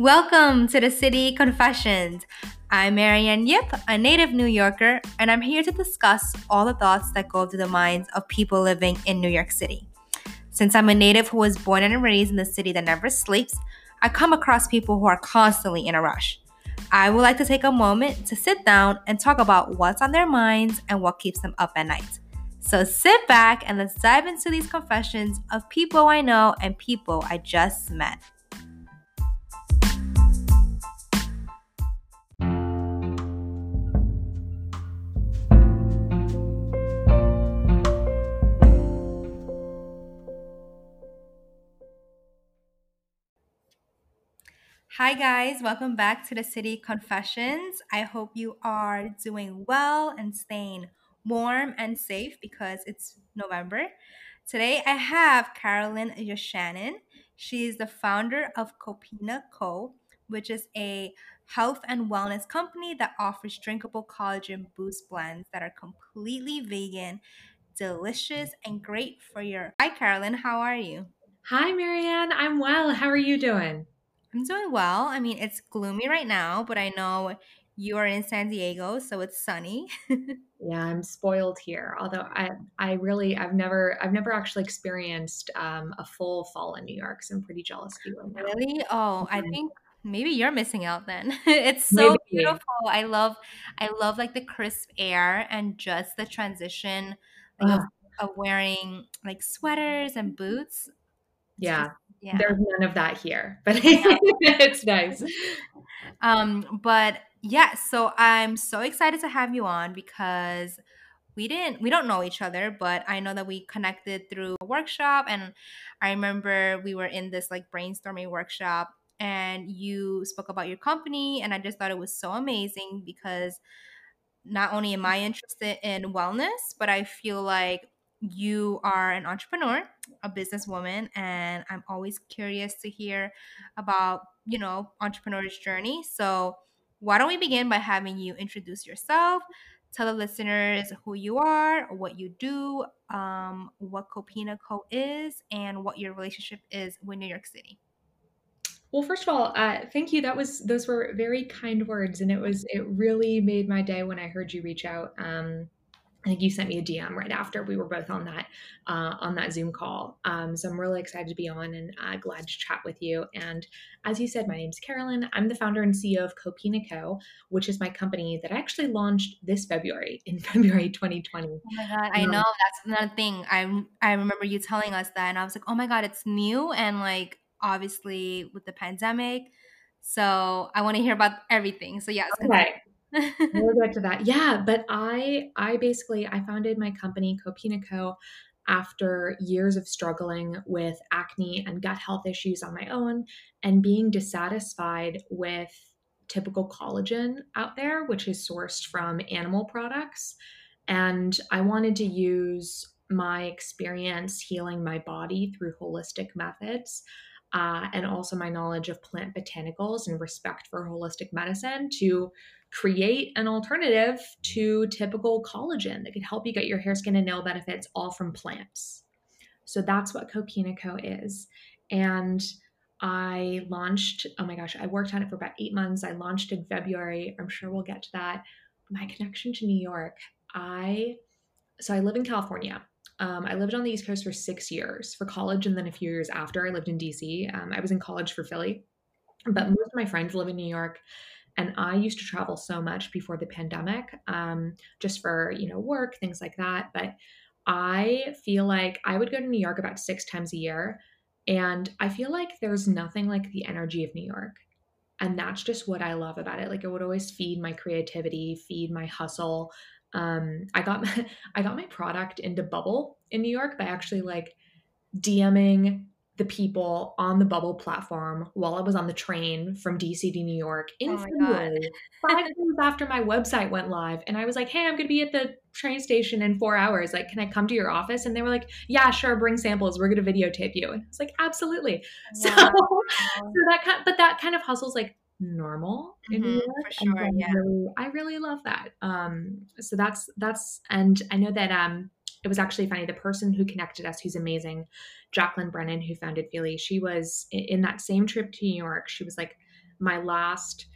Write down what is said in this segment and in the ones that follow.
Welcome to the City Confessions. I'm Marianne Yip, a native New Yorker, and I'm here to discuss all the thoughts that go through the minds of people living in New York City. Since I'm a native who was born and raised in the city that never sleeps, I come across people who are constantly in a rush. I would like to take a moment to sit down and talk about what's on their minds and what keeps them up at night. So sit back and let's dive into these confessions of people I know and people I just met. Hi, guys. Welcome back to the City Confessions. I hope you are doing well and staying warm and safe because it's November. Today, I have Carolyn Yachanin. She is the founder of Copina Co., which is a health and wellness company that offers drinkable collagen boost blends that are completely vegan, delicious, and great for your. Hi, Carolyn. How are you? Hi, Marianne. I'm well. How are you doing? I'm doing well. I mean, it's gloomy right now, but I know you are in San Diego, so it's sunny. yeah, I'm spoiled here. Although I, I really, I've never, I've never actually experienced um, a full fall in New York, so I'm pretty jealous of you right now. Really? Oh, I think maybe you're missing out then. it's so maybe. beautiful. I love, I love like the crisp air and just the transition like, of, of wearing like sweaters and boots. Yeah. Just, yeah. There's none of that here, but it's nice. Um, but yeah, so I'm so excited to have you on because we didn't we don't know each other, but I know that we connected through a workshop and I remember we were in this like brainstorming workshop and you spoke about your company and I just thought it was so amazing because not only am I interested in wellness, but I feel like you are an entrepreneur, a businesswoman, and I'm always curious to hear about, you know, entrepreneur's journey. So, why don't we begin by having you introduce yourself, tell the listeners who you are, what you do, um, what Copina Co is, and what your relationship is with New York City. Well, first of all, uh, thank you. That was those were very kind words, and it was it really made my day when I heard you reach out. Um, I think you sent me a DM right after we were both on that uh, on that Zoom call. Um, so I'm really excited to be on and uh, glad to chat with you. And as you said, my name is Carolyn. I'm the founder and CEO of Copina Co, which is my company that I actually launched this February in February 2020. Oh my god, I um, know that's another thing. I I remember you telling us that, and I was like, oh my god, it's new and like obviously with the pandemic. So I want to hear about everything. So yes, okay we'll get to that. Yeah, but I I basically I founded my company Copina Co after years of struggling with acne and gut health issues on my own and being dissatisfied with typical collagen out there, which is sourced from animal products. And I wanted to use my experience healing my body through holistic methods uh, and also my knowledge of plant botanicals and respect for holistic medicine to create an alternative to typical collagen that could help you get your hair, skin, and nail benefits all from plants. So that's what Copina Co is. And I launched, oh my gosh, I worked on it for about eight months. I launched in February. I'm sure we'll get to that. My connection to New York. I, so I live in California. Um, I lived on the East Coast for six years for college, and then a few years after, I lived in DC. Um, I was in college for Philly, but most of my friends live in New York. And I used to travel so much before the pandemic, um, just for you know work, things like that. But I feel like I would go to New York about six times a year, and I feel like there's nothing like the energy of New York. And that's just what I love about it. Like it would always feed my creativity, feed my hustle. Um, I got my, I got my product into Bubble in New York by actually like DMing the people on the bubble platform while I was on the train from DC to New York in oh February, five days after my website went live. And I was like, hey, I'm going to be at the train station in four hours. Like, can I come to your office? And they were like, yeah, sure, bring samples. We're going to videotape you. And it's like, absolutely. Wow. So, so that kind, but that kind of hustle's like normal in mm-hmm, For sure, yeah. Really, I really love that. Um, so that's, that's, and I know that, um, it was actually funny. The person who connected us, who's amazing, Jacqueline Brennan, who founded Feely, she was in that same trip to New York. She was like, my last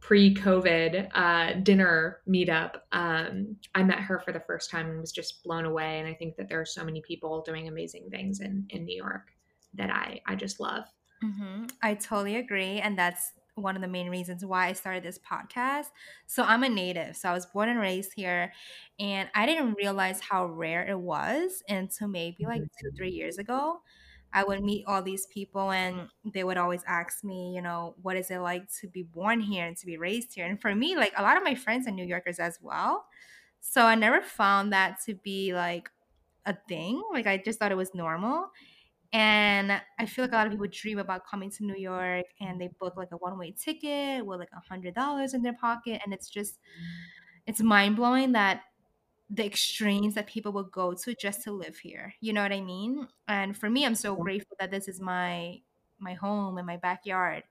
pre-COVID uh, dinner meetup, um, I met her for the first time and was just blown away. And I think that there are so many people doing amazing things in in New York that I I just love. Mm-hmm. I totally agree, and that's one of the main reasons why I started this podcast. So I'm a native, so I was born and raised here, and I didn't realize how rare it was until maybe like two mm-hmm. three years ago. I would meet all these people and they would always ask me, you know, what is it like to be born here and to be raised here? And for me, like a lot of my friends are New Yorkers as well. So I never found that to be like a thing. Like I just thought it was normal. And I feel like a lot of people dream about coming to New York and they book like a one way ticket with like a hundred dollars in their pocket. And it's just, it's mind blowing that the extremes that people will go to just to live here. You know what I mean? And for me, I'm so grateful that this is my my home and my backyard.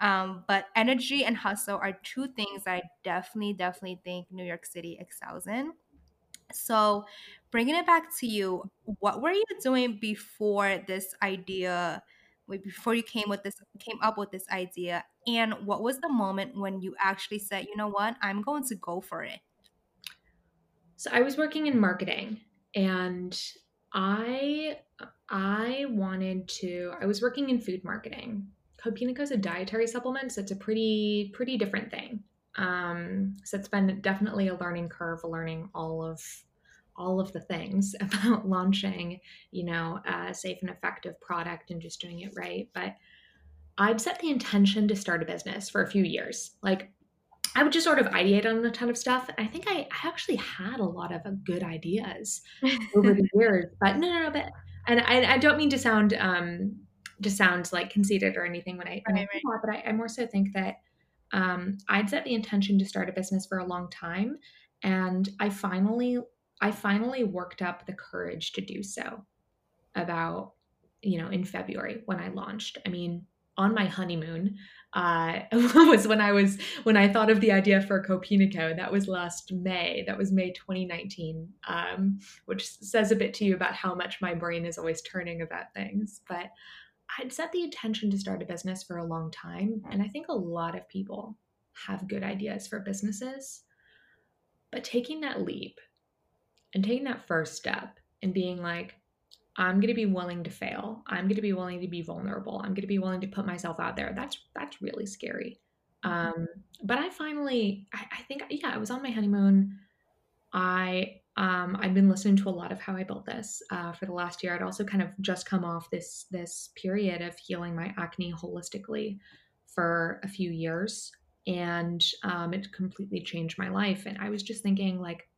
Um, but energy and hustle are two things that I definitely, definitely think New York City excels in. So, bringing it back to you, what were you doing before this idea? Before you came with this, came up with this idea, and what was the moment when you actually said, "You know what? I'm going to go for it." So I was working in marketing and I I wanted to I was working in food marketing. Copina Co is a dietary supplement, so it's a pretty pretty different thing. Um, so it's been definitely a learning curve, learning all of all of the things about launching, you know, a safe and effective product and just doing it right. But I'd set the intention to start a business for a few years. Like I would just sort of ideate on a ton of stuff. I think I, I actually had a lot of uh, good ideas over the years, but no, no, no. But and I, I don't mean to sound um to sound like conceited or anything when I, when right, I. That, but I, I, more so think that um, I'd set the intention to start a business for a long time, and I finally I finally worked up the courage to do so. About you know in February when I launched. I mean, on my honeymoon uh, was when I was when I thought of the idea for Copina Co. That was last May. That was May 2019, um, which says a bit to you about how much my brain is always turning about things. But I'd set the intention to start a business for a long time, and I think a lot of people have good ideas for businesses, but taking that leap and taking that first step and being like, I'm going to be willing to fail. I'm going to be willing to be vulnerable. I'm going to be willing to put myself out there. That's that's really scary. Um, but I finally, I, I think, yeah, I was on my honeymoon. I um, I've been listening to a lot of how I built this uh, for the last year. I'd also kind of just come off this this period of healing my acne holistically for a few years, and um, it completely changed my life. And I was just thinking, like,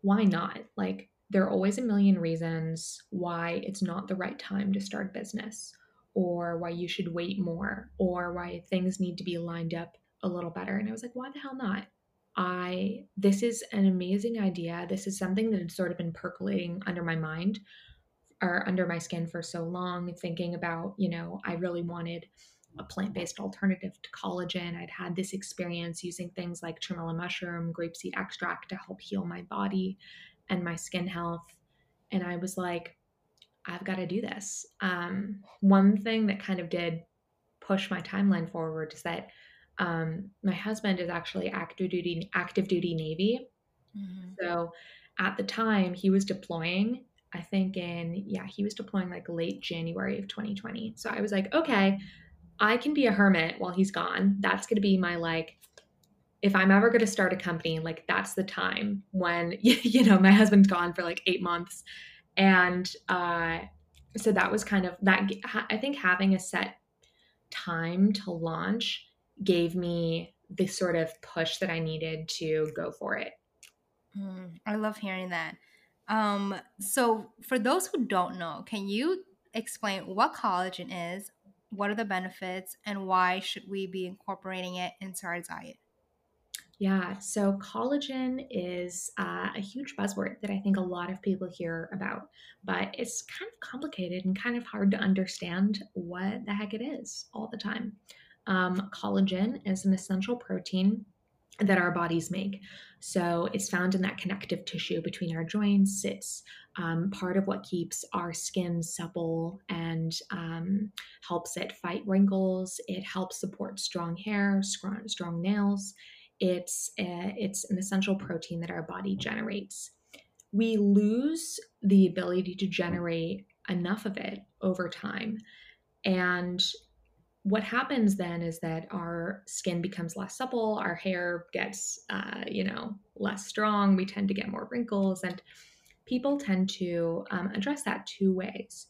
why not? Like, there are always a million reasons why it's not the right time to start business or why you should wait more or why things need to be lined up a little better. And i was like why the hell not? I this is an amazing idea. This is something that had sort of been percolating under my mind or under my skin for so long thinking about you know i really wanted a plant-based alternative to collagen i'd had this experience using things like tremella mushroom grapeseed extract to help heal my body and my skin health. And I was like, I've got to do this. Um, one thing that kind of did push my timeline forward is that um, my husband is actually active duty active duty Navy. Mm-hmm. So at the time he was deploying, I think in yeah he was deploying like late January of 2020. So I was like, okay, I can be a hermit while he's gone. That's going to be my like if I'm ever going to start a company, like that's the time when, you know, my husband's gone for like eight months. And uh, so that was kind of that. I think having a set time to launch gave me the sort of push that I needed to go for it. Mm, I love hearing that. Um, so, for those who don't know, can you explain what collagen is, what are the benefits, and why should we be incorporating it into our diet? Yeah, so collagen is uh, a huge buzzword that I think a lot of people hear about, but it's kind of complicated and kind of hard to understand what the heck it is all the time. Um, collagen is an essential protein that our bodies make. So it's found in that connective tissue between our joints. It's um, part of what keeps our skin supple and um, helps it fight wrinkles. It helps support strong hair, strong, strong nails. It's a, it's an essential protein that our body generates. We lose the ability to generate enough of it over time. And what happens then is that our skin becomes less supple, our hair gets, uh, you know, less strong. We tend to get more wrinkles, and people tend to um, address that two ways.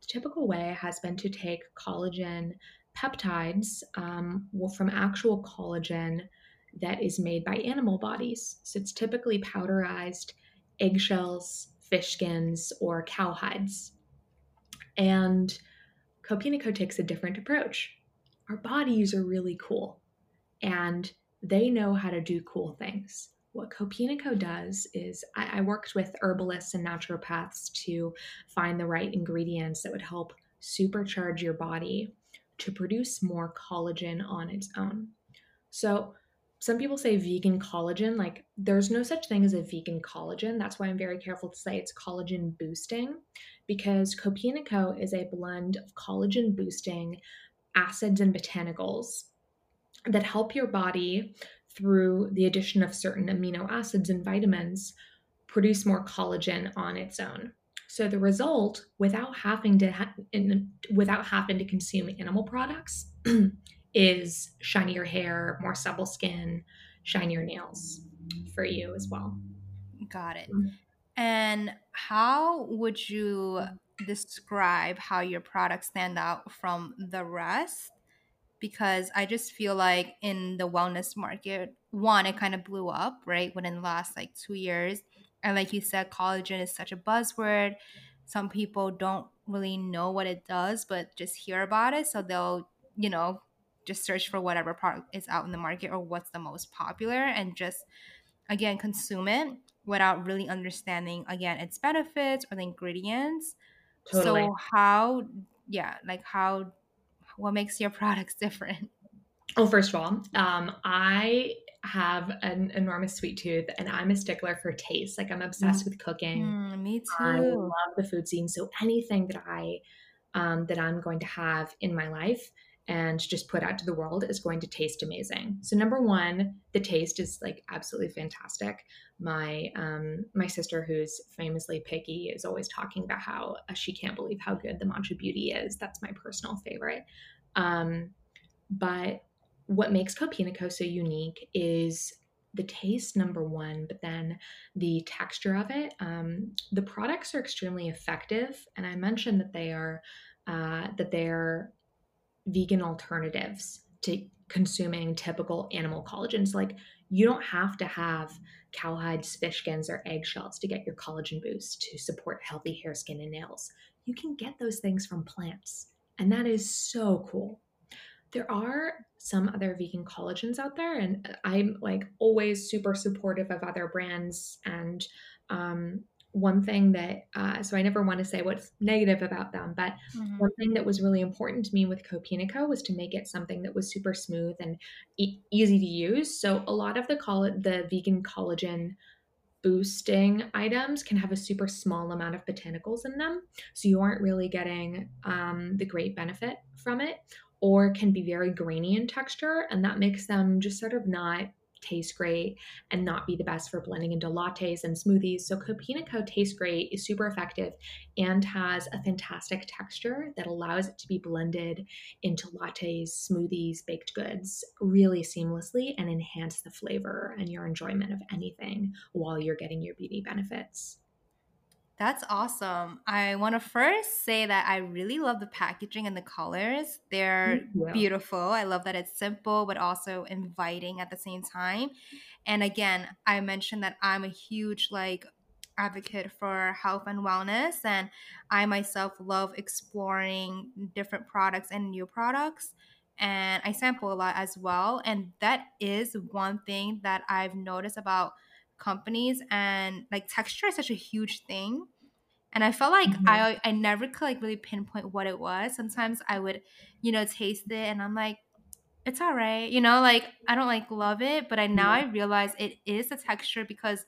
The typical way has been to take collagen peptides um, from actual collagen that is made by animal bodies. So it's typically powderized eggshells, fish skins, or cow hides. And Copina Co takes a different approach. Our bodies are really cool and they know how to do cool things. What Copina Co does is I, I worked with herbalists and naturopaths to find the right ingredients that would help supercharge your body to produce more collagen on its own. So, some people say vegan collagen. Like, there's no such thing as a vegan collagen. That's why I'm very careful to say it's collagen boosting because Copina Co is a blend of collagen boosting acids and botanicals that help your body through the addition of certain amino acids and vitamins produce more collagen on its own. So the result, without having to ha- in, without having to consume animal products, is shinier hair, more supple skin, shinier nails for you as well. Got it. Mm-hmm. And how would you describe how your products stand out from the rest? Because I just feel like in the wellness market, one, it kind of blew up, right, within the last like two years. And like you said, collagen is such a buzzword. Some people don't really know what it does, but just hear about it. So they'll, you know, just search for whatever product is out in the market or what's the most popular and just, again, consume it without really understanding, again, its benefits or the ingredients. Totally. So how, yeah, like how, what makes your products different? Well, first of all, um, I have an enormous sweet tooth and I'm a stickler for taste. Like I'm obsessed mm. with cooking. Mm, me too. I love the food scene. So anything that I um, that I'm going to have in my life and just put out to the world is going to taste amazing. So number one, the taste is like absolutely fantastic. My um, my sister, who's famously picky, is always talking about how uh, she can't believe how good the Matcha Beauty is. That's my personal favorite. Um, but what makes Copina Co so unique is the taste number one but then the texture of it um, the products are extremely effective and i mentioned that they are uh, that they're vegan alternatives to consuming typical animal collagens. Like you don't have to have cowhides, fish skins, or eggshells to get your collagen boost to support healthy hair, skin, and nails. You can get those things from plants, and that is so cool. There are some other vegan collagens out there, and I'm like always super supportive of other brands and um, one thing that uh, so I never want to say what's negative about them, but mm-hmm. one thing that was really important to me with Copina Co was to make it something that was super smooth and e- easy to use. So a lot of the coll- the vegan collagen boosting items can have a super small amount of botanicals in them, so you aren't really getting um, the great benefit from it, or can be very grainy in texture, and that makes them just sort of not taste great and not be the best for blending into lattes and smoothies. So Copina Co tastes great, is super effective, and has a fantastic texture that allows it to be blended into lattes, smoothies, baked goods really seamlessly and enhance the flavor and your enjoyment of anything while you're getting your beauty benefits. That's awesome. I want to first say that I really love the packaging and the colors. They're beautiful. I love that it's simple but also inviting at the same time. And again, I mentioned that I'm a huge like advocate for health and wellness and I myself love exploring different products and new products and I sample a lot as well and that is one thing that I've noticed about companies and like texture is such a huge thing and i felt like mm-hmm. i i never could like really pinpoint what it was sometimes i would you know taste it and i'm like it's all right. You know, like I don't like love it, but I now Yeah. I realize it is the texture because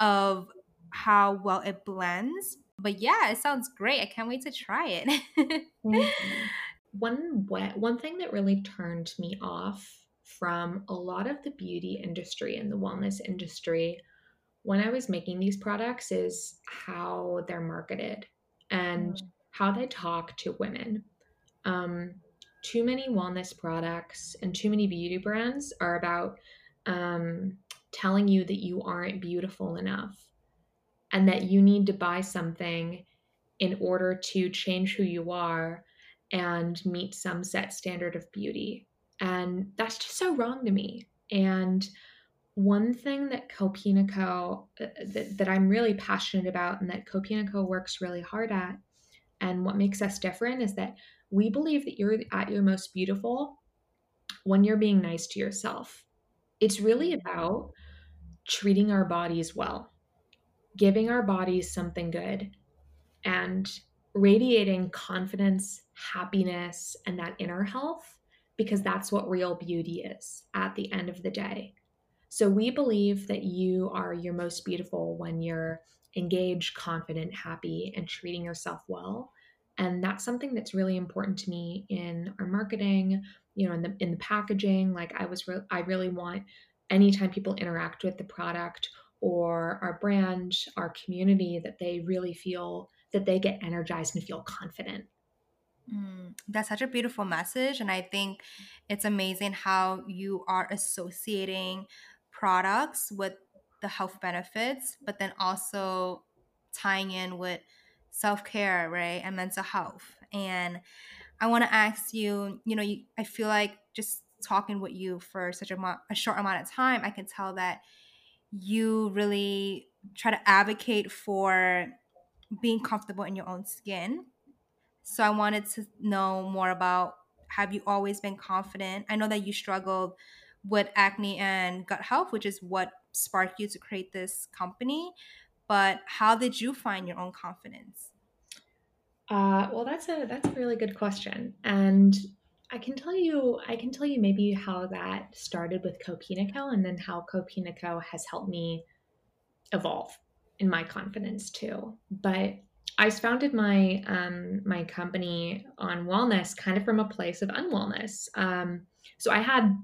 of how well it blends. But yeah, it sounds great. I can't wait to try it. You. One wet one thing that really turned me off from a lot of the beauty industry and the wellness industry when I was making these products is how they're marketed and Mm, how they talk to women. Um, too many wellness products and too many beauty brands are about um, telling you that you aren't beautiful enough and that you need to buy something in order to change who you are and meet some set standard of beauty. And that's just so wrong to me. And one thing that Copina Co uh, that, that I'm really passionate about and that Copina Co works really hard at and what makes us different is that we believe that you're at your most beautiful when you're being nice to yourself. It's really about treating our bodies well, giving our bodies something good, and radiating confidence, happiness, and that inner health, because that's what real beauty is at the end of the day. So we believe that you are your most beautiful when you're engaged, confident, happy, and treating yourself well. And that's something that's really important to me in our marketing, you know, in the in the packaging. Like I was, re- I really want anytime people interact with the product or our brand, our community, that they really feel that they get energized and feel confident. Mm. That's such a beautiful message. And I think it's amazing how you are associating products with the health benefits, but then also tying in with self care, right? And mental health. And I want to ask you, you know, you, I feel like just talking with you for such a, mo- a short amount of time, I can tell that you really try to advocate for being comfortable in your own skin. So I wanted to know more about have you always been confident? I know that you struggled with acne and gut health, which is what sparked you to create this company. But how did you find your own confidence? Uh, well, that's a that's a really good question, and I can tell you I can tell you maybe how that started with Copina Co, and then how Copina Co has helped me evolve in my confidence too. But I founded my um, my company on wellness kind of from a place of unwellness. Um, so I had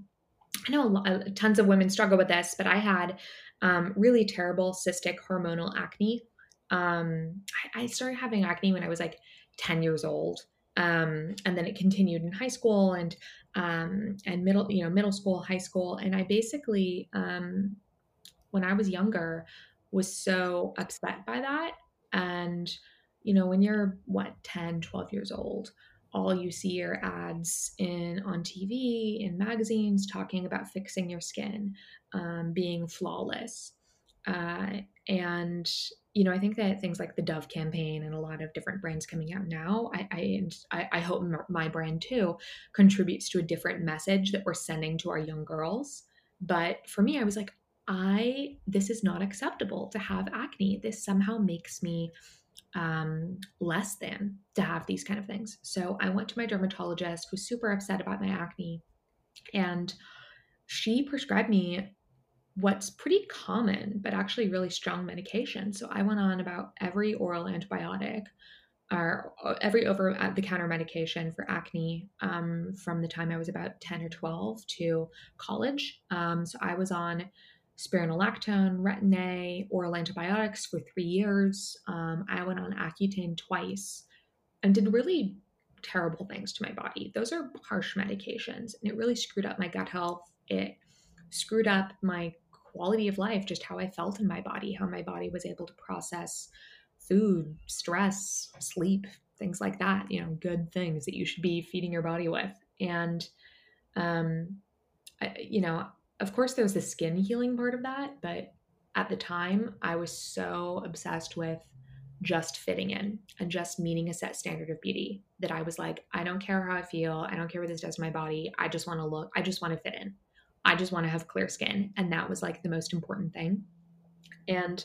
I know lot, tons of women struggle with this, but I had um, really terrible cystic hormonal acne. Um, I, I started having acne when I was like 10 years old. Um, and then it continued in high school and um, and middle, you know, middle school, high school. And I basically, um, when I was younger, was so upset by that. And, you know, when you're what, 10, 12 years old, all you see are ads in on TV, in magazines, talking about fixing your skin, um, being flawless. Uh, and you know, I think that things like the Dove campaign and a lot of different brands coming out now, I I, I, I hope my brand too contributes to a different message that we're sending to our young girls. But for me, I was like, I this is not acceptable to have acne. This somehow makes me um, less than to have these kind of things. So I went to my dermatologist, was super upset about my acne, and she prescribed me what's pretty common, but actually really strong medication. So I went on about every oral antibiotic or uh, every over the counter medication for acne um, from the time I was about 10 or 12 to college. Um, so I was on spironolactone, Retin-A, oral antibiotics for three years. Um, I went on Accutane twice and did really terrible things to my body. Those are harsh medications, and it really screwed up my gut health. It screwed up my quality of life, just how I felt in my body, how my body was able to process food, stress, sleep, things like that, you know, good things that you should be feeding your body with. And, um, I, you know, of course, there's the skin healing part of that, but at the time, I was so obsessed with just fitting in and just meeting a set standard of beauty that I was like, I don't care how I feel. I don't care what this does to my body. I just want to look, I just want to fit in. I just want to have clear skin. And that was like the most important thing. And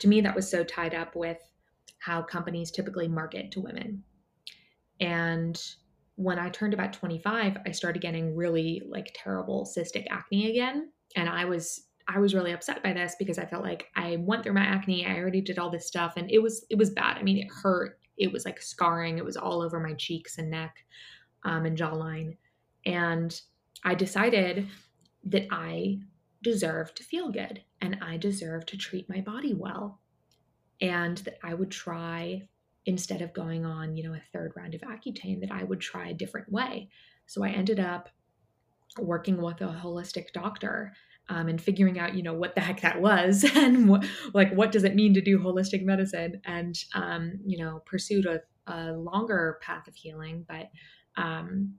to me, that was so tied up with how companies typically market to women. And when I turned about 25, I started getting really like terrible cystic acne again. And I was I was really upset by this because I felt like I went through my acne, I already did all this stuff and it was it was bad. I mean, it hurt. It was like scarring. It was all over my cheeks and neck um, and jawline. And I decided that I deserve to feel good and I deserve to treat my body well. And that I would try, instead of going on, you know, a third round of Accutane, that I would try a different way. So I ended up working with a holistic doctor um, and figuring out, you know, what the heck that was and what, like, what does it mean to do holistic medicine and, um, you know, pursued a, a longer path of healing. But um,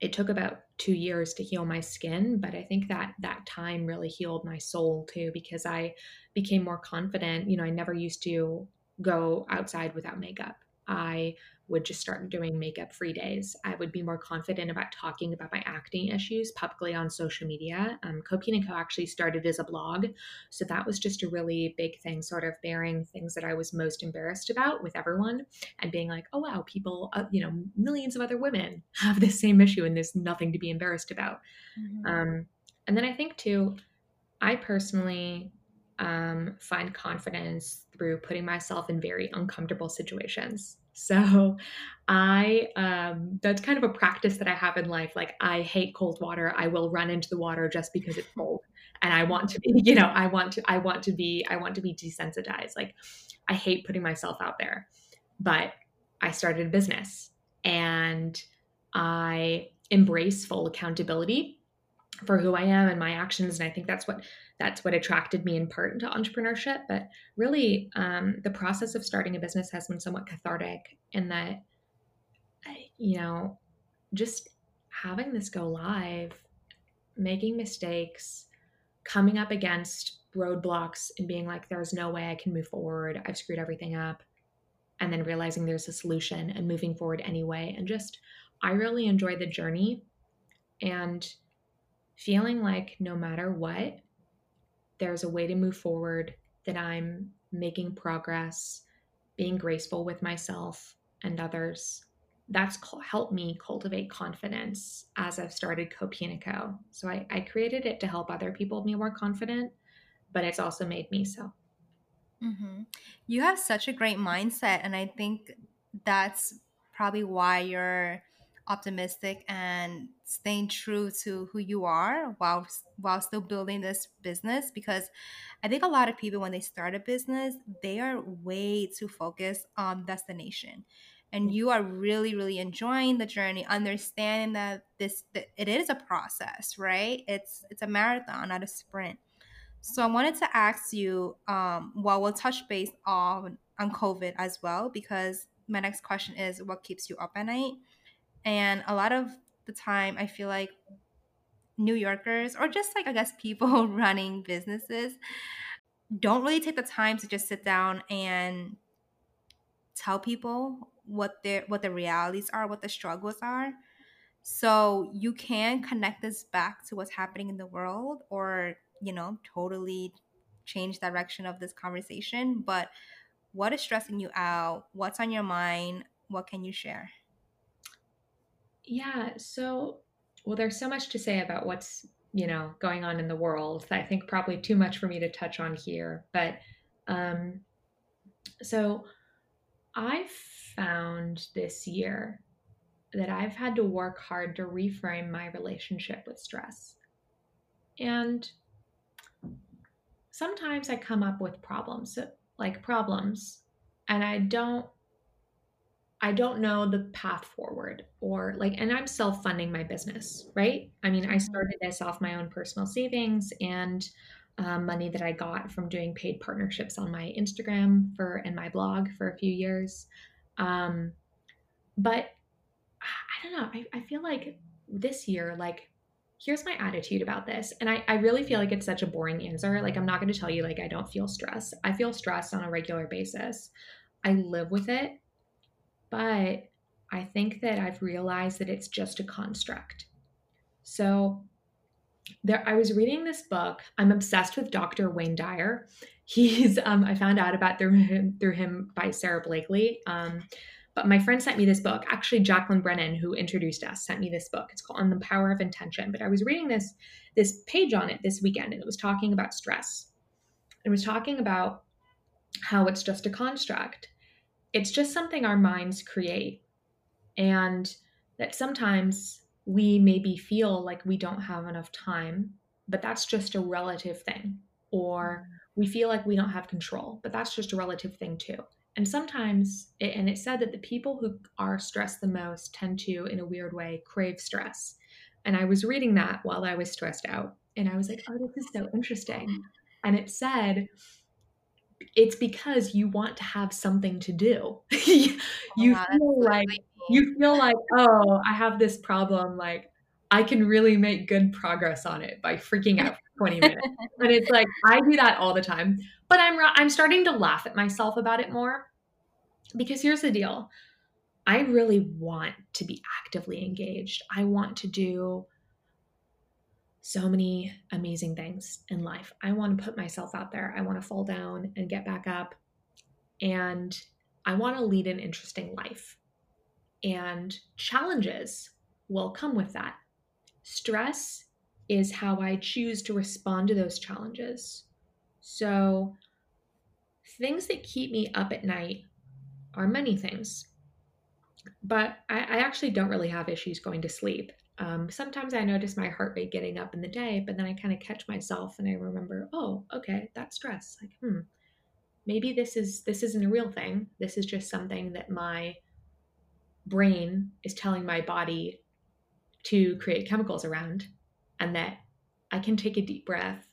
it took about two years to heal my skin but i think that that time really healed my soul too because i became more confident you know i never used to go outside without makeup i would just start doing makeup free days. I would be more confident about talking about my acne issues publicly on social media. Um, Copina Co actually started as a blog. So that was just a really big thing, sort of bearing things that I was most embarrassed about with everyone and being like, oh, wow, people, uh, you know, millions of other women have this same issue and there's nothing to be embarrassed about. Mm-hmm. Um, and then I think too, I personally um, find confidence through putting myself in very uncomfortable situations. So I um that's kind of a practice that I have in life. Like I hate cold water. I will run into the water just because it's cold. And I want to be, you know, I want to I want to be I want to be desensitized. Like I hate putting myself out there. But I started a business and I embrace full accountability for who I am and my actions. And I think that's what that's what attracted me in part into entrepreneurship. But really, um, the process of starting a business has been somewhat cathartic in that, you know, just having this go live, making mistakes, coming up against roadblocks and being like, there's no way I can move forward. I've screwed everything up. And then realizing there's a solution and moving forward anyway. And just, I really enjoy the journey and feeling like no matter what, there's a way to move forward, that I'm making progress, being graceful with myself and others. That's helped me cultivate confidence as I've started Copina Co. So I, I created it to help other people be more confident, but it's also made me so. Mm-hmm. You have such a great mindset, and I think that's probably why you're optimistic and staying true to who you are while while still building this business because I think a lot of people when they start a business they are way too focused on destination. And you are really really enjoying the journey understanding that this that it is a process right? It's it's a marathon not a sprint. So I wanted to ask you um well we'll touch base on on COVID as well because my next question is what keeps you up at night and a lot of the time, I feel like New Yorkers, or just like, I guess, people running businesses, don't really take the time to just sit down and tell people what their what the realities are, what the struggles are. So you can connect this back to what's happening in the world or, you know, totally change direction of this conversation. But what is stressing you out? What's on your mind? What can you share? Yeah. So, well, there's so much to say about what's, you know, going on in the world. I think probably too much for me to touch on here. But um, so I've found this year that I've had to work hard to reframe my relationship with stress. And sometimes I come up with problems, like problems, and I don't I don't know the path forward or like, and I'm self funding my business, right? I mean, I mm-hmm. started this off my own personal savings and um, money that I got from doing paid partnerships on my Instagram for and my blog for a few years. Um, but I don't know. I, I feel like this year, like, here's my attitude about this. And I, I really feel like it's such a boring answer. Like, I'm not going to tell you, like, I don't feel stress. I feel stress on a regular basis. I live with it but I think that I've realized that it's just a construct. So there I was reading this book. I'm obsessed with Dr. Wayne Dyer. He's um, I found out about through him through him by Sara Blakely. Um, but my friend sent me this book. Actually, Jacqueline Brennan, who introduced us, sent me this book. It's called On the Power of Intention. But I was reading this this page on it this weekend, and it was talking about stress. It was talking about how it's just a construct. It's just something our minds create, and that sometimes we maybe feel like we don't have enough time, but that's just a relative thing. Or we feel like we don't have control, but that's just a relative thing too. And sometimes, and it said that the people who are stressed the most tend to, in a weird way, crave stress. And I was reading that while I was stressed out. And I was like, oh, this is so interesting. And it said, it's because you want to have something to do. you oh, feel like you feel like, oh, I have this problem. Like I can really make good progress on it by freaking out for 20 minutes. and it's like I do that all the time. But I'm I'm starting to laugh at myself about it more because here's the deal. I really want to be actively engaged. I want to do so many amazing things in life. I want to put myself out there. I want to fall down and get back up. And I want to lead an interesting life. And challenges will come with that. Stress is how I choose to respond to those challenges. So, things that keep me up at night are many things. But I, I actually don't really have issues going to sleep. Um, sometimes I notice my heart rate getting up in the day, but then I kind of catch myself and I remember, oh, okay, that's stress. Like, hmm, maybe this is this isn't a real thing. This is just something that my brain is telling my body to create chemicals around, and that I can take a deep breath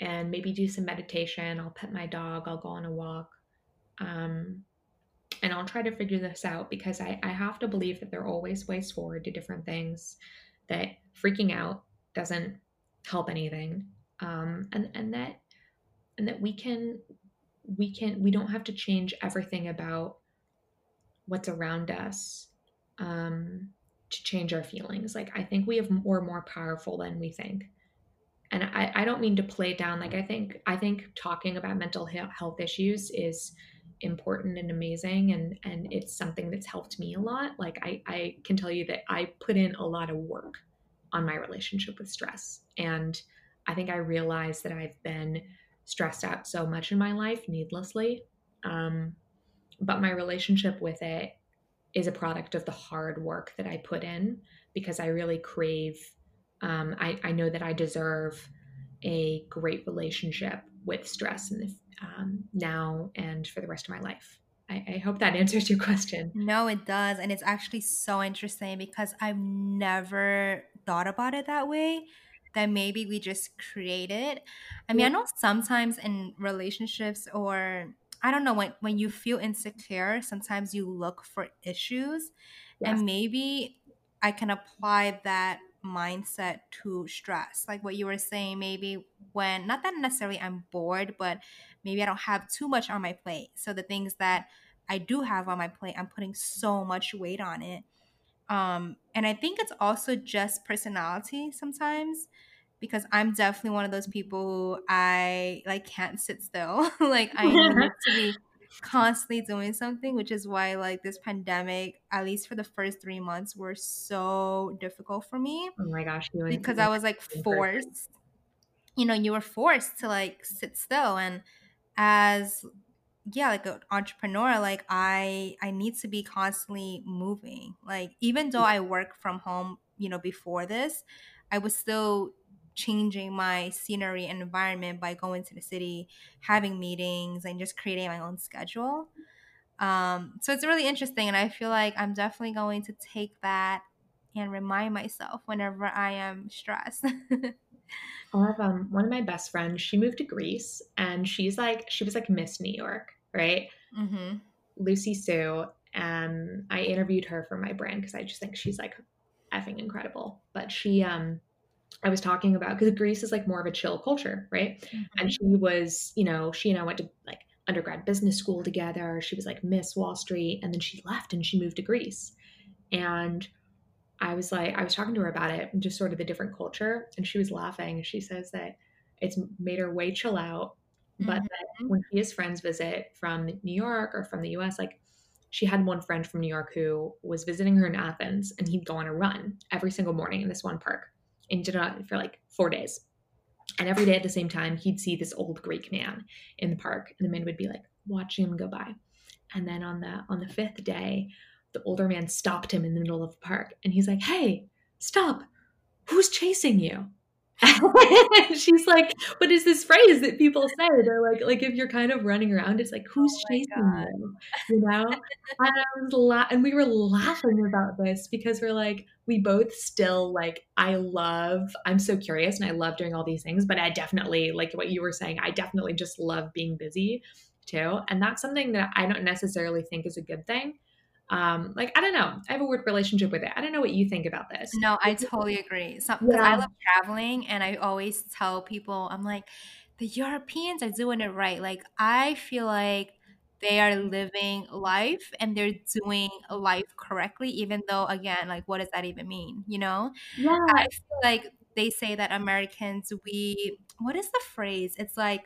and maybe do some meditation. I'll pet my dog. I'll go on a walk. Um, and I'll try to figure this out because I, I have to believe that there are always ways forward to different things, that freaking out doesn't help anything. Um, and, and that and that we can we can we don't have to change everything about what's around us um, to change our feelings. Like I think we have more more powerful than we think. And I, I don't mean to play down. Like I think I think talking about mental health issues is important and amazing and and it's something that's helped me a lot. Like i i can tell you that i put in a lot of work on my relationship with stress and i think i realized that i've been stressed out so much in my life needlessly um, but my relationship with it is a product of the hard work that i put in because i really crave um, I, I know that i deserve a great relationship with stress in the um, now and for the rest of my life. I, I hope that answers your question. No, it does. And it's actually so interesting because I've never thought about it that way that maybe we just create it. I mean, I know sometimes in relationships or I don't know when when you feel insecure, sometimes you look for issues yes. and maybe I can apply that mindset to stress. Like what you were saying, maybe when, not that necessarily I'm bored, but maybe I don't have too much on my plate. So the things that I do have on my plate, I'm putting so much weight on it. Um, and I think it's also just personality sometimes because I'm definitely one of those people who I like can't sit still. like I need to be constantly doing something, which is why like this pandemic, at least for the first three months, were so difficult for me. Oh my gosh, because I was like forced. You know, you were forced to like sit still, and as yeah, like an entrepreneur, like I I need to be constantly moving. Like even though I work from home, you know, before this, I was still changing my scenery and environment by going to the city, having meetings, and just creating my own schedule. Um, so it's really interesting, and I feel like I'm definitely going to take that and remind myself whenever I am stressed. I um, one of my best friends. She moved to Greece, and she's like she was like Miss New York, right? Mm-hmm. Lucy Sue. And I interviewed her for my brand because I just think she's like effing incredible. But she um I was talking about because Greece is like more of a chill culture, right? Mm-hmm. And she was, you know, she and I went to like undergrad business school together. She was like Miss Wall Street, and then she left and she moved to Greece. And I was like, I was talking to her about it, and just sort of the different culture, and she was laughing. She says that it's made her way chill out, but mm-hmm. that when she has friends visit from New York or from the U.S., like she had one friend from New York who was visiting her in Athens and he'd go on a run every single morning in this one park and he for like four days. And every day at the same time, he'd see this old Greek man in the park and the men would be like watching him go by. And then on the on the fifth day, the older man stopped him in the middle of the park and he's like, Hey, stop. Who's chasing you? she's like, what is this phrase that people say? They're like, like if you're kind of running around, it's like, oh who's oh chasing God. you? You know? and I was la- and we were laughing about this because we're like, we both still like, I love, I'm so curious and I love doing all these things, but I definitely, like what you were saying, I definitely just love being busy too. And that's something that I don't necessarily think is a good thing um like i don't know. I have a weird relationship with it. I don't know what you think about this. No i totally agree. So yeah. i love traveling and i always tell people i'm like the europeans are doing it right. Like i feel like they are living life and they're doing life correctly even though again like what does that even mean you know? Yeah. I feel like they say that americans we what is the phrase? It's like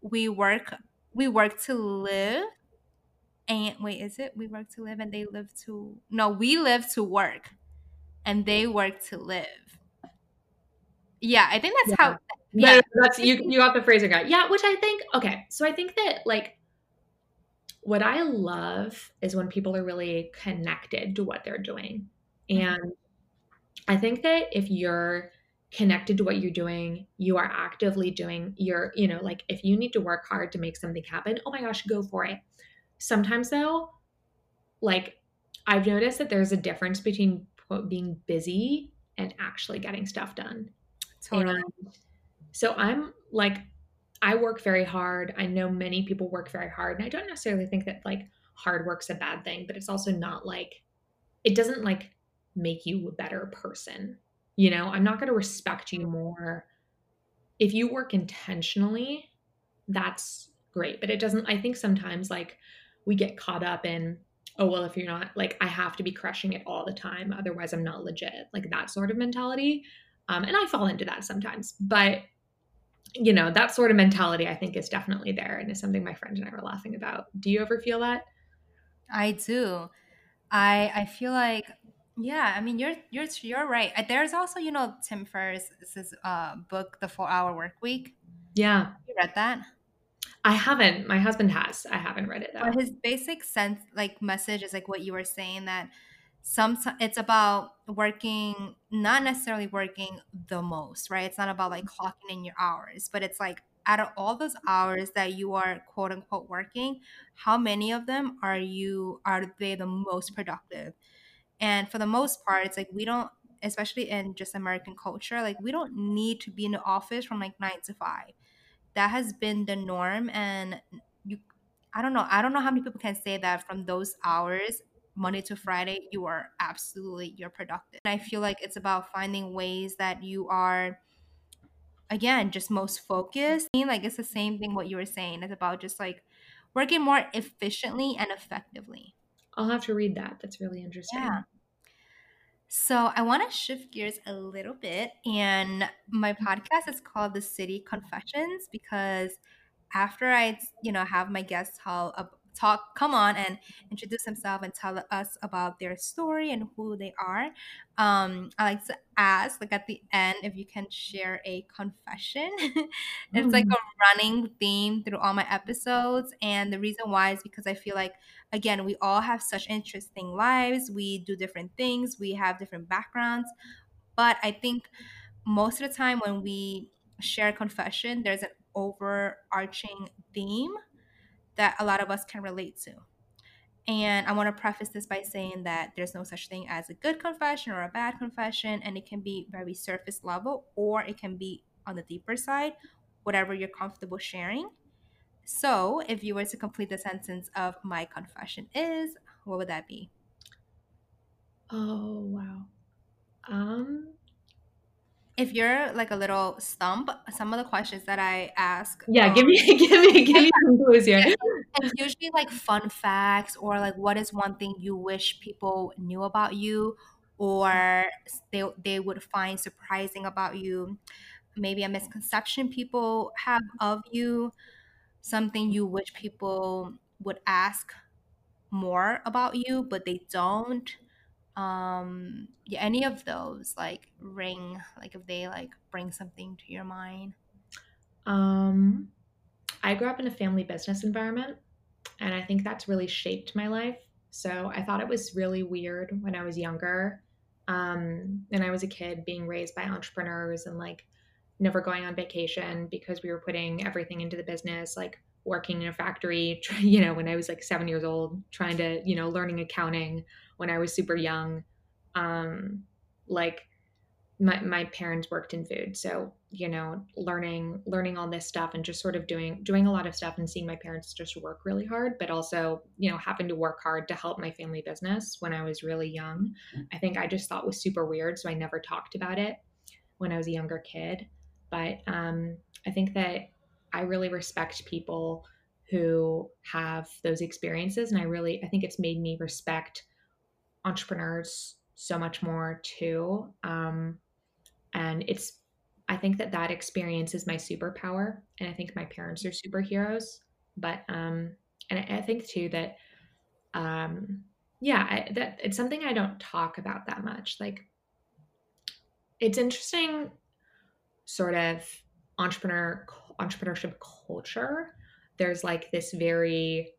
we work we work to live and wait, is it we work to live and they live to no, we live to work and they work to live. Yeah, I think that's yeah. how yeah, that's you you got the phrasing right. Yeah, which I think okay. So I think that like what I love is when people are really connected to what they're doing. Mm-hmm. And I think that if you're connected to what you're doing, you are actively doing your, you know, like if you need to work hard to make something happen, oh my gosh, go for it. Sometimes though, like I've noticed that there's a difference between being busy and actually getting stuff done. Totally. And so I'm like, I work very hard. I know many people work very hard. And I don't necessarily think that like hard work's a bad thing, but it's also not like, it doesn't like make you a better person. You know, I'm not going to respect you more. If you work intentionally, that's great. But it doesn't, I think sometimes like we get caught up in oh well if you're not like i have to be crushing it all the time otherwise i'm not legit like that sort of mentality. Um, and i fall into that sometimes but you know that sort of mentality i think is definitely there and is something my friend and i were laughing about. Do you ever feel that? I do. I i feel like yeah i mean you're you're you're right. There's also you know tim ferriss's uh, book the four hour work week. Yeah. You read that I haven't. My husband has. I haven't read it though. But his basic sense, like message, is like what you were saying that some it's about working, not necessarily working the most, right? It's not about like mm-hmm. clocking in your hours, but it's like out of all those hours that you are quote unquote working, how many of them are you are they the most productive? And for the most part, it's like we don't especially in just American culture, like we don't need to be in the office from like nine to five that has been the norm and you i don't know i don't know how many people can say that from those hours monday to friday you are absolutely you're productive. And i feel like it's about finding ways that you are again just most focused. I mean, like it's the same thing what you were saying. It's about just like working more efficiently and effectively. I'll have to read that. That's really interesting. Yeah so I want to shift gears a little bit. And my podcast is called The City Confessions because after I, you know, have my guests tell, talk come on and introduce themselves and tell us about their story and who they are um i like to ask like at the end if you can share a confession it's like mm. a running theme through all my episodes and the reason why is because i feel like again we all have such interesting lives we do different things we have different backgrounds but i think most of the time when we share confession there's an overarching theme that a lot of us can relate to. And I want to preface this by saying that there's no such thing as a good confession or a bad confession, and it can be very surface level or it can be on the deeper side, whatever you're comfortable sharing. So, if you were to complete the sentence of my confession is, what would that be? Oh, wow. Um, if you're like a little stump, some of the questions that I ask. Yeah, um, give me, give me, give me some clues here. It's usually like fun facts or like what is one thing you wish people knew about you, or they they would find surprising about you. Maybe a misconception people have of you, something you wish people would ask more about you, but they don't. Um, yeah, any of those like ring, like if they like bring something to your mind. Um, I grew up in a family business environment, and I think that's really shaped my life. So I thought it was really weird when I was younger, um, and I was a kid being raised by entrepreneurs and like never going on vacation because we were putting everything into the business, like working in a factory, you know, when I was like seven years old, trying to, you know, learning accounting when I was super young. Um, like my, my parents worked in food. So, you know, learning, learning all this stuff and just sort of doing, doing a lot of stuff and seeing my parents just work really hard, but also, you know, having to work hard to help my family business when I was really young. I think I just thought was super weird. So I never talked about it when I was a younger kid. But um, I think that I really respect people who have those experiences. And I really, I think it's made me respect entrepreneurs so much more too. Um, and it's, I think that that experience is my superpower. And I think my parents are superheroes. But, um, and I, I think too that, um, yeah, I, that it's something I don't talk about that much. Like, it's interesting, sort of entrepreneur entrepreneurship culture, there's like this very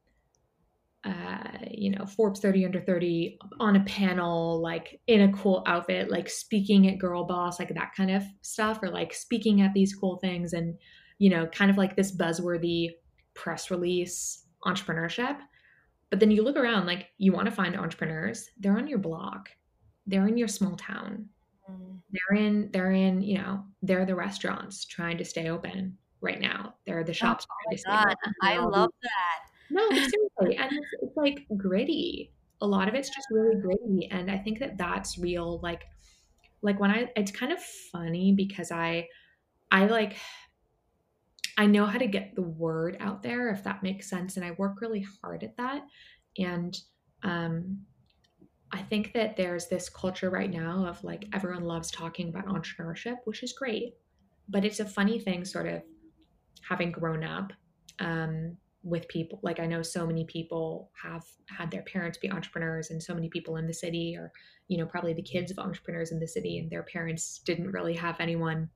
uh, you know, Forbes 30 under 30 on a panel, like in a cool outfit, like speaking at Girl Boss, like that kind of stuff, or like speaking at these cool things and, you know, kind of like this buzzworthy press release entrepreneurship. But then you look around, like you want to find entrepreneurs, they're on your block, they're in your small town. They're in, they're in, you know, they're the restaurants trying to stay open right now. They're the oh shops. Oh God, I love that. No, seriously, and it's, it's like gritty. A lot of it's just really gritty, and I think that that's real. Like, like when I, it's kind of funny because I, I like, I know how to get the word out there if that makes sense, and I work really hard at that. And um, I think that there's this culture right now of like everyone loves talking about entrepreneurship, which is great. But it's a funny thing, sort of having grown up um, with people like i know so many people have had their parents be entrepreneurs and so many people in the city or you know probably the kids of entrepreneurs in the city and their parents didn't really have anyone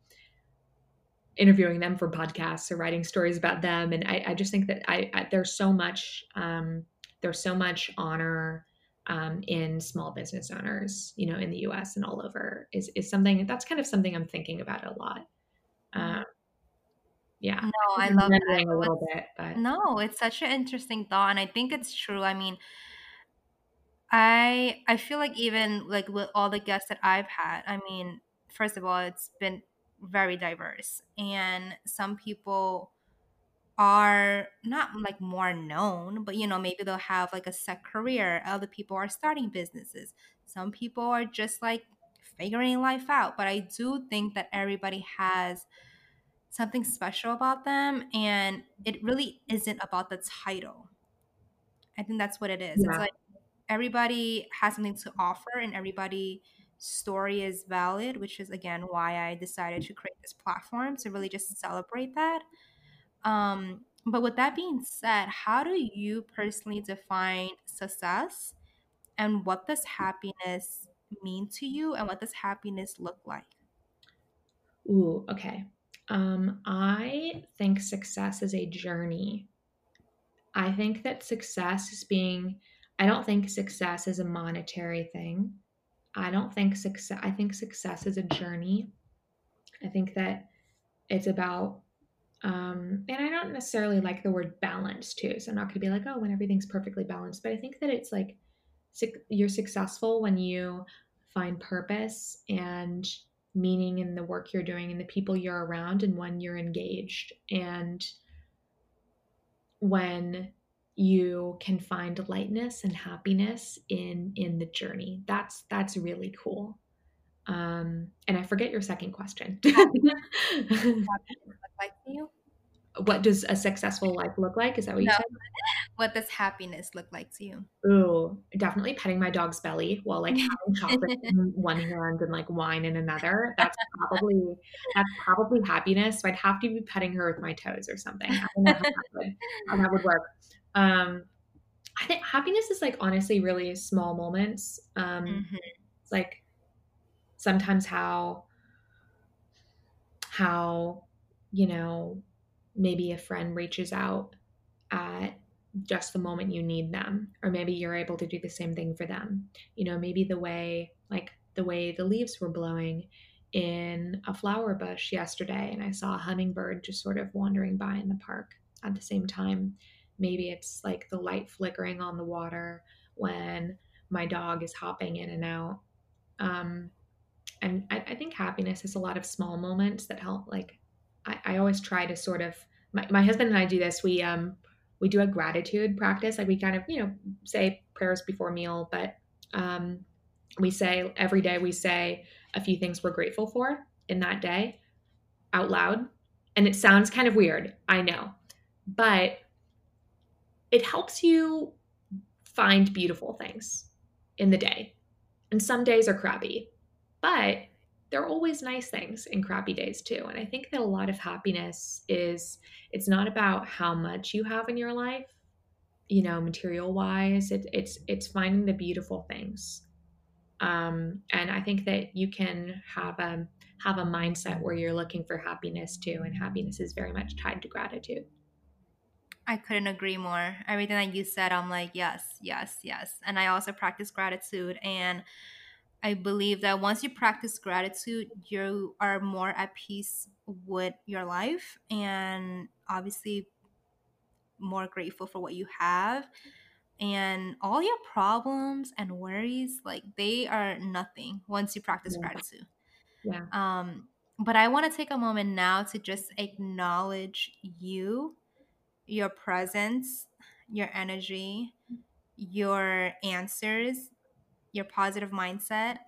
interviewing them for podcasts or writing stories about them and i, I just think that I, I, there's so much um, there's so much honor um, in small business owners you know in the us and all over is, is something that's kind of something i'm thinking about a lot um, yeah. No, I love that. A little bit, but no, it's such an interesting thought, and I think it's true. I mean, I I feel like even like with all the guests that I've had, I mean, first of all, it's been very diverse, and some people are not like more known, but you know, maybe they'll have like a set career. Other people are starting businesses. Some people are just like figuring life out. But I do think that everybody has something special about them and it really isn't about the title i think that's what it is yeah. it's like everybody has something to offer and everybody story is valid which is again why i decided to create this platform to really just celebrate that um, but with that being said how do you personally define success and what does happiness mean to you and what does happiness look like ooh okay um, I think success is a journey. I think that success is being, I don't think success is a monetary thing. I don't think success, I think success is a journey. I think that it's about, um, and I don't necessarily like the word balance too. So I'm not going to be like, oh, when everything's perfectly balanced. But I think that it's like you're successful when you find purpose and meaning in the work you're doing and the people you're around and when you're engaged and when you can find lightness and happiness in in the journey that's that's really cool um and i forget your second question like you what does a successful life look like? Is that what you no. said? What does happiness look like to you? Ooh, definitely petting my dog's belly while like having chocolate in one hand and like wine in another. That's probably that's probably happiness. So I'd have to be petting her with my toes or something. I don't know how that would, how that would work. Um, I think happiness is like honestly really small moments. Um, Mhm. it's like sometimes how how you know maybe a friend reaches out at just the moment you need them or maybe you're able to do the same thing for them. You know maybe the way like the way the leaves were blowing in a flower bush yesterday and i saw a hummingbird just sort of wandering by in the park at the same time. Maybe it's like the light flickering on the water when my dog is hopping in and out. Um, and I, I think happiness is a lot of small moments that help like I, I always try to sort of my, my husband and i do this. We um we do a gratitude practice. Like we kind of you know say prayers before meal but um we say every day we say a few things we're grateful for in that day out loud. And it sounds kind of weird i know but it helps you find beautiful things in the day. And some days are crappy but there are always nice things in crappy days too. And I think that a lot of happiness is it's not about how much you have in your life, you know, material wise. It, it's it's finding the beautiful things. Um, and I think that you can have a have a mindset where you're looking for happiness too, and happiness is very much tied to gratitude. I couldn't agree more. Everything that you said, I'm like, yes, yes, yes. And I also practice gratitude. And I believe that once you practice gratitude, you are more at peace with your life and obviously more grateful for what you have. And all your problems and worries, like they are nothing once you practice Yeah. gratitude. Yeah. Um, but I want to take a moment now to just acknowledge you, your presence, your energy, your answers, your positive mindset,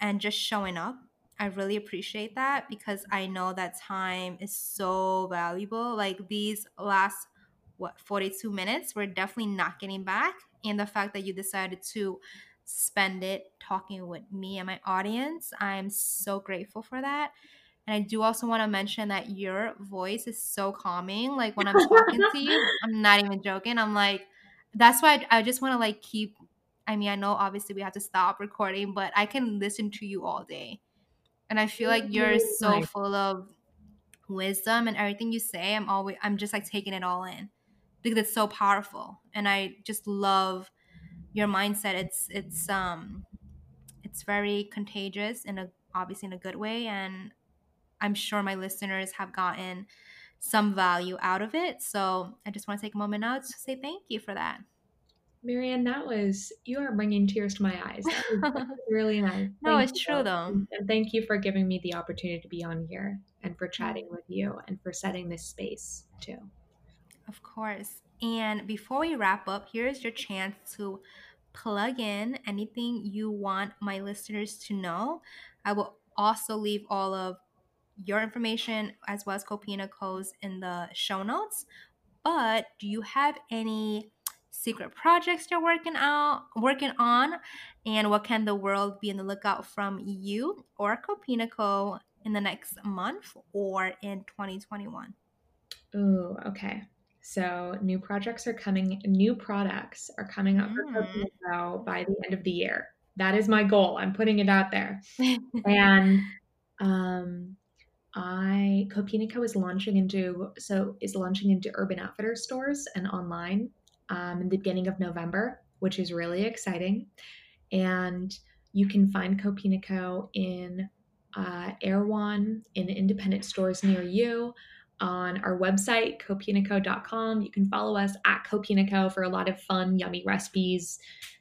and just showing up. I really appreciate that because I know that time is so valuable. Like these last what 42 minutes, we're definitely not getting back. And the fact that you decided to spend it talking with me and my audience, I'm so grateful for that. And I do also want to mention that your voice is so calming. Like when I'm talking to you, I'm not even joking. I'm like, that's why I, I just want to like keep. I mean, I know obviously we have to stop recording, but I can listen to you all day. And I feel like you're so full of wisdom and everything you say. I'm always, I'm just like taking it all in because it's so powerful. And I just love your mindset. It's, it's, um, it's very contagious in a obviously in a good way and i'm sure my listeners have gotten some value out of it so i just want to take a moment now to say thank you for that Marianne, that was you are bringing tears to my eyes. That was, really nice. no Thank it's true though And thank you for giving me the opportunity to be on here and for chatting with you and for setting this space too. of course and before we wrap up here's your chance to plug in anything you want my listeners to know i will also leave all of your information as well as Copina Co's in the show notes. But do you have any secret projects you're working out working on? And what can the world be in the lookout from you or Copina Co in the next month or in 2021? Ooh, okay. So new projects are coming, new products are coming out for Mm. Coconut by the end of the year. That is my goal. I'm putting it out there. And um I Copina Co is launching into so is launching into Urban Outfitters stores and online um, in the beginning of November, which is really exciting. And you can find Copina Co in uh, Erewhon in independent stores near you. On our website, copinaco.com. You can follow us at Copinaco for a lot of fun, yummy recipes,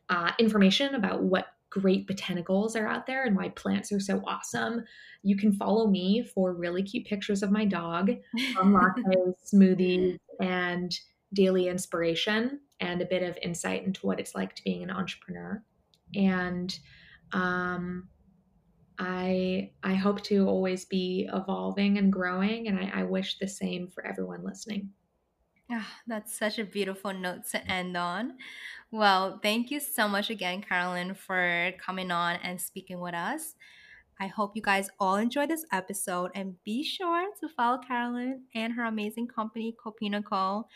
uh, information about what great botanicals are out there and why plants are so awesome. You can follow me for really cute pictures of my dog, fun lattes, smoothies, and daily inspiration, and a bit of insight into what it's like to being an entrepreneur. And um, I I hope to always be evolving and growing, and I, I wish the same for everyone listening. Ah, that's such a beautiful note to end on. Well, thank you so much again, Carolyn, for coming on and speaking with us. I hope you guys all enjoyed this episode and be sure to follow Carolyn and her amazing company, Copina Co.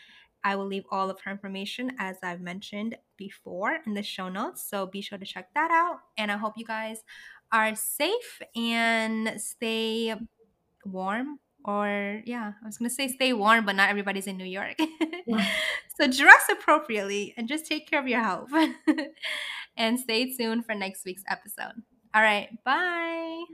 I will leave all of her information as I've mentioned before in the show notes. So be sure to check that out. And I hope you guys are safe and stay warm. Or, yeah, I was going to say stay warm, but not everybody's in New York. Yeah. so dress appropriately and just take care of your health. and stay tuned for next week's episode. All right, bye.